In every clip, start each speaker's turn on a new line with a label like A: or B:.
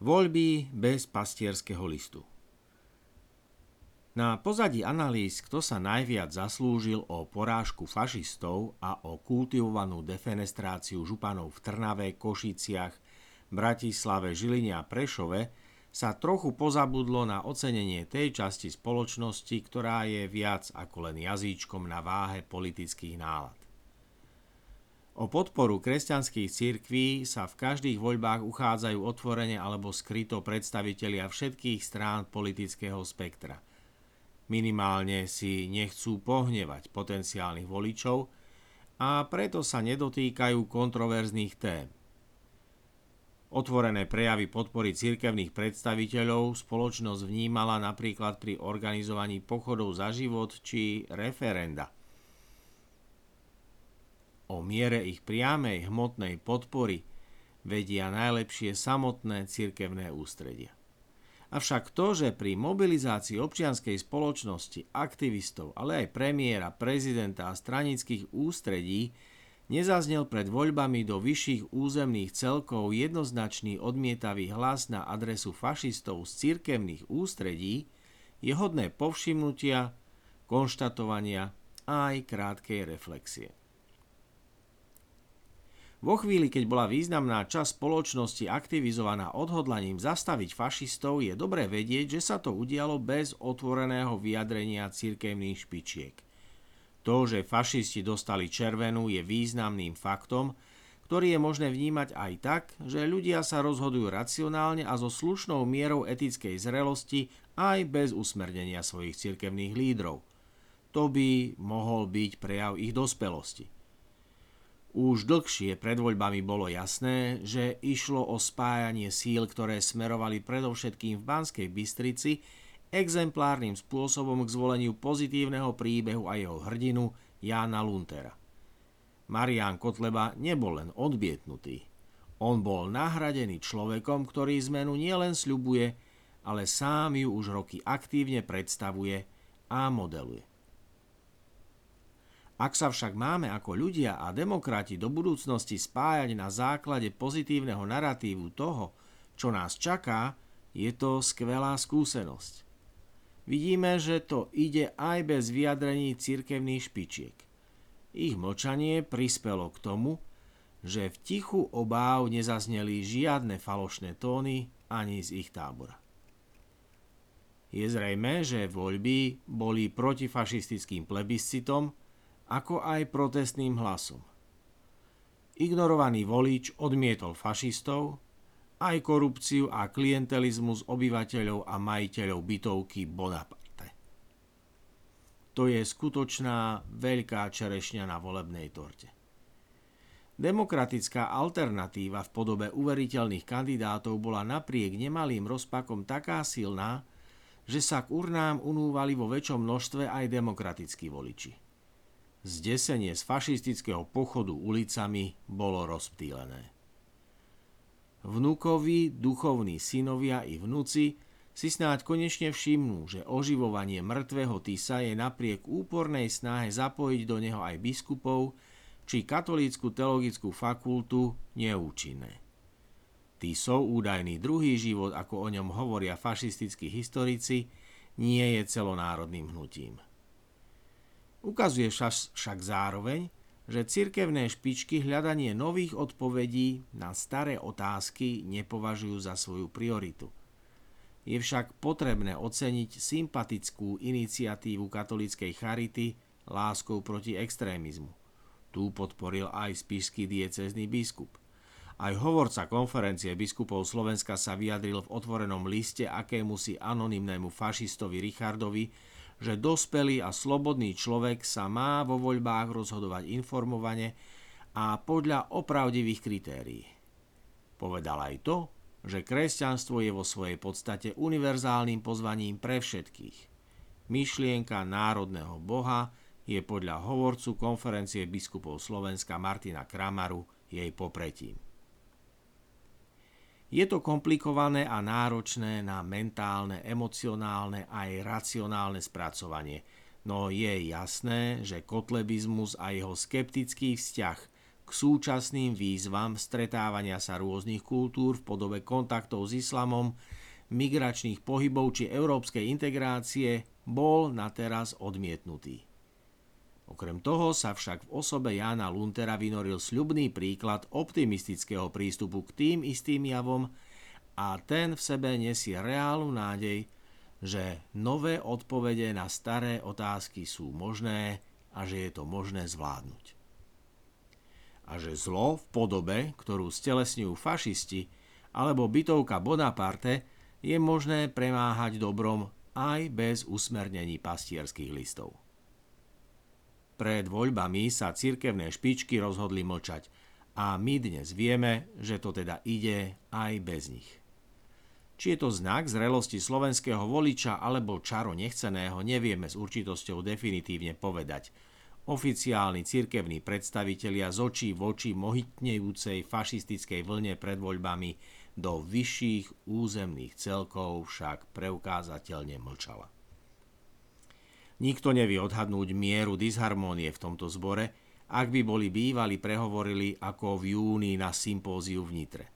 A: Voľby bez pastierského listu Na pozadí analýz, kto sa najviac zaslúžil o porážku fašistov a o kultivovanú defenestráciu županov v Trnave, Košiciach, Bratislave, Žiline a Prešove, sa trochu pozabudlo na ocenenie tej časti spoločnosti, ktorá je viac ako len jazyčkom na váhe politických nálad. O podporu kresťanských cirkví sa v každých voľbách uchádzajú otvorene alebo skryto predstavitelia všetkých strán politického spektra. Minimálne si nechcú pohnevať potenciálnych voličov a preto sa nedotýkajú kontroverzných tém. Otvorené prejavy podpory cirkevných predstaviteľov spoločnosť vnímala napríklad pri organizovaní pochodov za život či referenda – O miere ich priamej hmotnej podpory vedia najlepšie samotné cirkevné ústredia. Avšak to, že pri mobilizácii občianskej spoločnosti, aktivistov, ale aj premiéra, prezidenta a stranických ústredí nezaznel pred voľbami do vyšších územných celkov jednoznačný odmietavý hlas na adresu fašistov z cirkevných ústredí, je hodné povšimnutia, konštatovania a aj krátkej reflexie. Vo chvíli, keď bola významná časť spoločnosti aktivizovaná odhodlaním zastaviť fašistov, je dobré vedieť, že sa to udialo bez otvoreného vyjadrenia cirkevných špičiek. To, že fašisti dostali červenú, je významným faktom, ktorý je možné vnímať aj tak, že ľudia sa rozhodujú racionálne a so slušnou mierou etickej zrelosti aj bez usmernenia svojich cirkevných lídrov. To by mohol byť prejav ich dospelosti. Už dlhšie pred voľbami bolo jasné, že išlo o spájanie síl, ktoré smerovali predovšetkým v Banskej Bystrici exemplárnym spôsobom k zvoleniu pozitívneho príbehu a jeho hrdinu Jána Luntera. Marián Kotleba nebol len odbietnutý. On bol nahradený človekom, ktorý zmenu nielen sľubuje, ale sám ju už roky aktívne predstavuje a modeluje. Ak sa však máme ako ľudia a demokrati do budúcnosti spájať na základe pozitívneho narratívu toho, čo nás čaká, je to skvelá skúsenosť. Vidíme, že to ide aj bez vyjadrení cirkevných špičiek. Ich mlčanie prispelo k tomu, že v tichu obáv nezazneli žiadne falošné tóny ani z ich tábora. Je zrejme, že voľby boli protifašistickým plebiscitom, ako aj protestným hlasom. Ignorovaný volič odmietol fašistov, aj korupciu a klientelizmus obyvateľov a majiteľov bytovky Bonaparte. To je skutočná veľká čerešňa na volebnej torte. Demokratická alternatíva v podobe uveriteľných kandidátov bola napriek nemalým rozpakom taká silná, že sa k urnám unúvali vo väčšom množstve aj demokratickí voliči. Zdesenie z fašistického pochodu ulicami bolo rozptýlené. Vnúkovi, duchovní synovia i vnúci si snáď konečne všimnú, že oživovanie mŕtvého Tisa je napriek úpornej snahe zapojiť do neho aj biskupov či katolícku teologickú fakultu neúčinné. Tisov údajný druhý život, ako o ňom hovoria fašistickí historici, nie je celonárodným hnutím. Ukazuje však zároveň, že cirkevné špičky hľadanie nových odpovedí na staré otázky nepovažujú za svoju prioritu. Je však potrebné oceniť sympatickú iniciatívu katolíckej charity láskou proti extrémizmu. Tu podporil aj spišský diecézny biskup. Aj hovorca konferencie biskupov Slovenska sa vyjadril v otvorenom liste akémusi anonymnému fašistovi Richardovi, že dospelý a slobodný človek sa má vo voľbách rozhodovať informovane a podľa opravdivých kritérií. Povedal aj to, že kresťanstvo je vo svojej podstate univerzálnym pozvaním pre všetkých. Myšlienka národného boha je podľa hovorcu konferencie biskupov Slovenska Martina Kramaru jej popretím. Je to komplikované a náročné na mentálne, emocionálne aj racionálne spracovanie, no je jasné, že kotlebizmus a jeho skeptický vzťah k súčasným výzvam stretávania sa rôznych kultúr v podobe kontaktov s islamom, migračných pohybov či európskej integrácie bol na teraz odmietnutý. Okrem toho sa však v osobe Jána Luntera vynoril sľubný príklad optimistického prístupu k tým istým javom a ten v sebe nesie reálnu nádej, že nové odpovede na staré otázky sú možné a že je to možné zvládnuť. A že zlo v podobe, ktorú stelesňujú fašisti alebo bytovka Bonaparte, je možné premáhať dobrom aj bez usmernení pastierských listov. Pred voľbami sa cirkevné špičky rozhodli mlčať a my dnes vieme, že to teda ide aj bez nich. Či je to znak zrelosti slovenského voliča alebo čaro nechceného, nevieme s určitosťou definitívne povedať. Oficiálni cirkevní predstavitelia z očí v oči mohitnejúcej fašistickej vlne pred voľbami do vyšších územných celkov však preukázateľne mlčala. Nikto nevie odhadnúť mieru disharmónie v tomto zbore, ak by boli bývali prehovorili ako v júni na sympóziu v Nitre.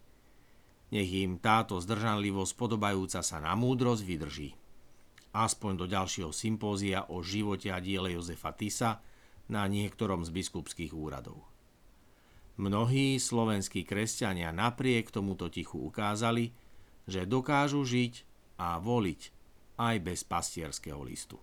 A: Nech im táto zdržanlivosť podobajúca sa na múdrosť vydrží. Aspoň do ďalšieho sympózia o živote a diele Jozefa Tisa na niektorom z biskupských úradov. Mnohí slovenskí kresťania napriek tomuto tichu ukázali, že dokážu žiť a voliť aj bez pastierského listu.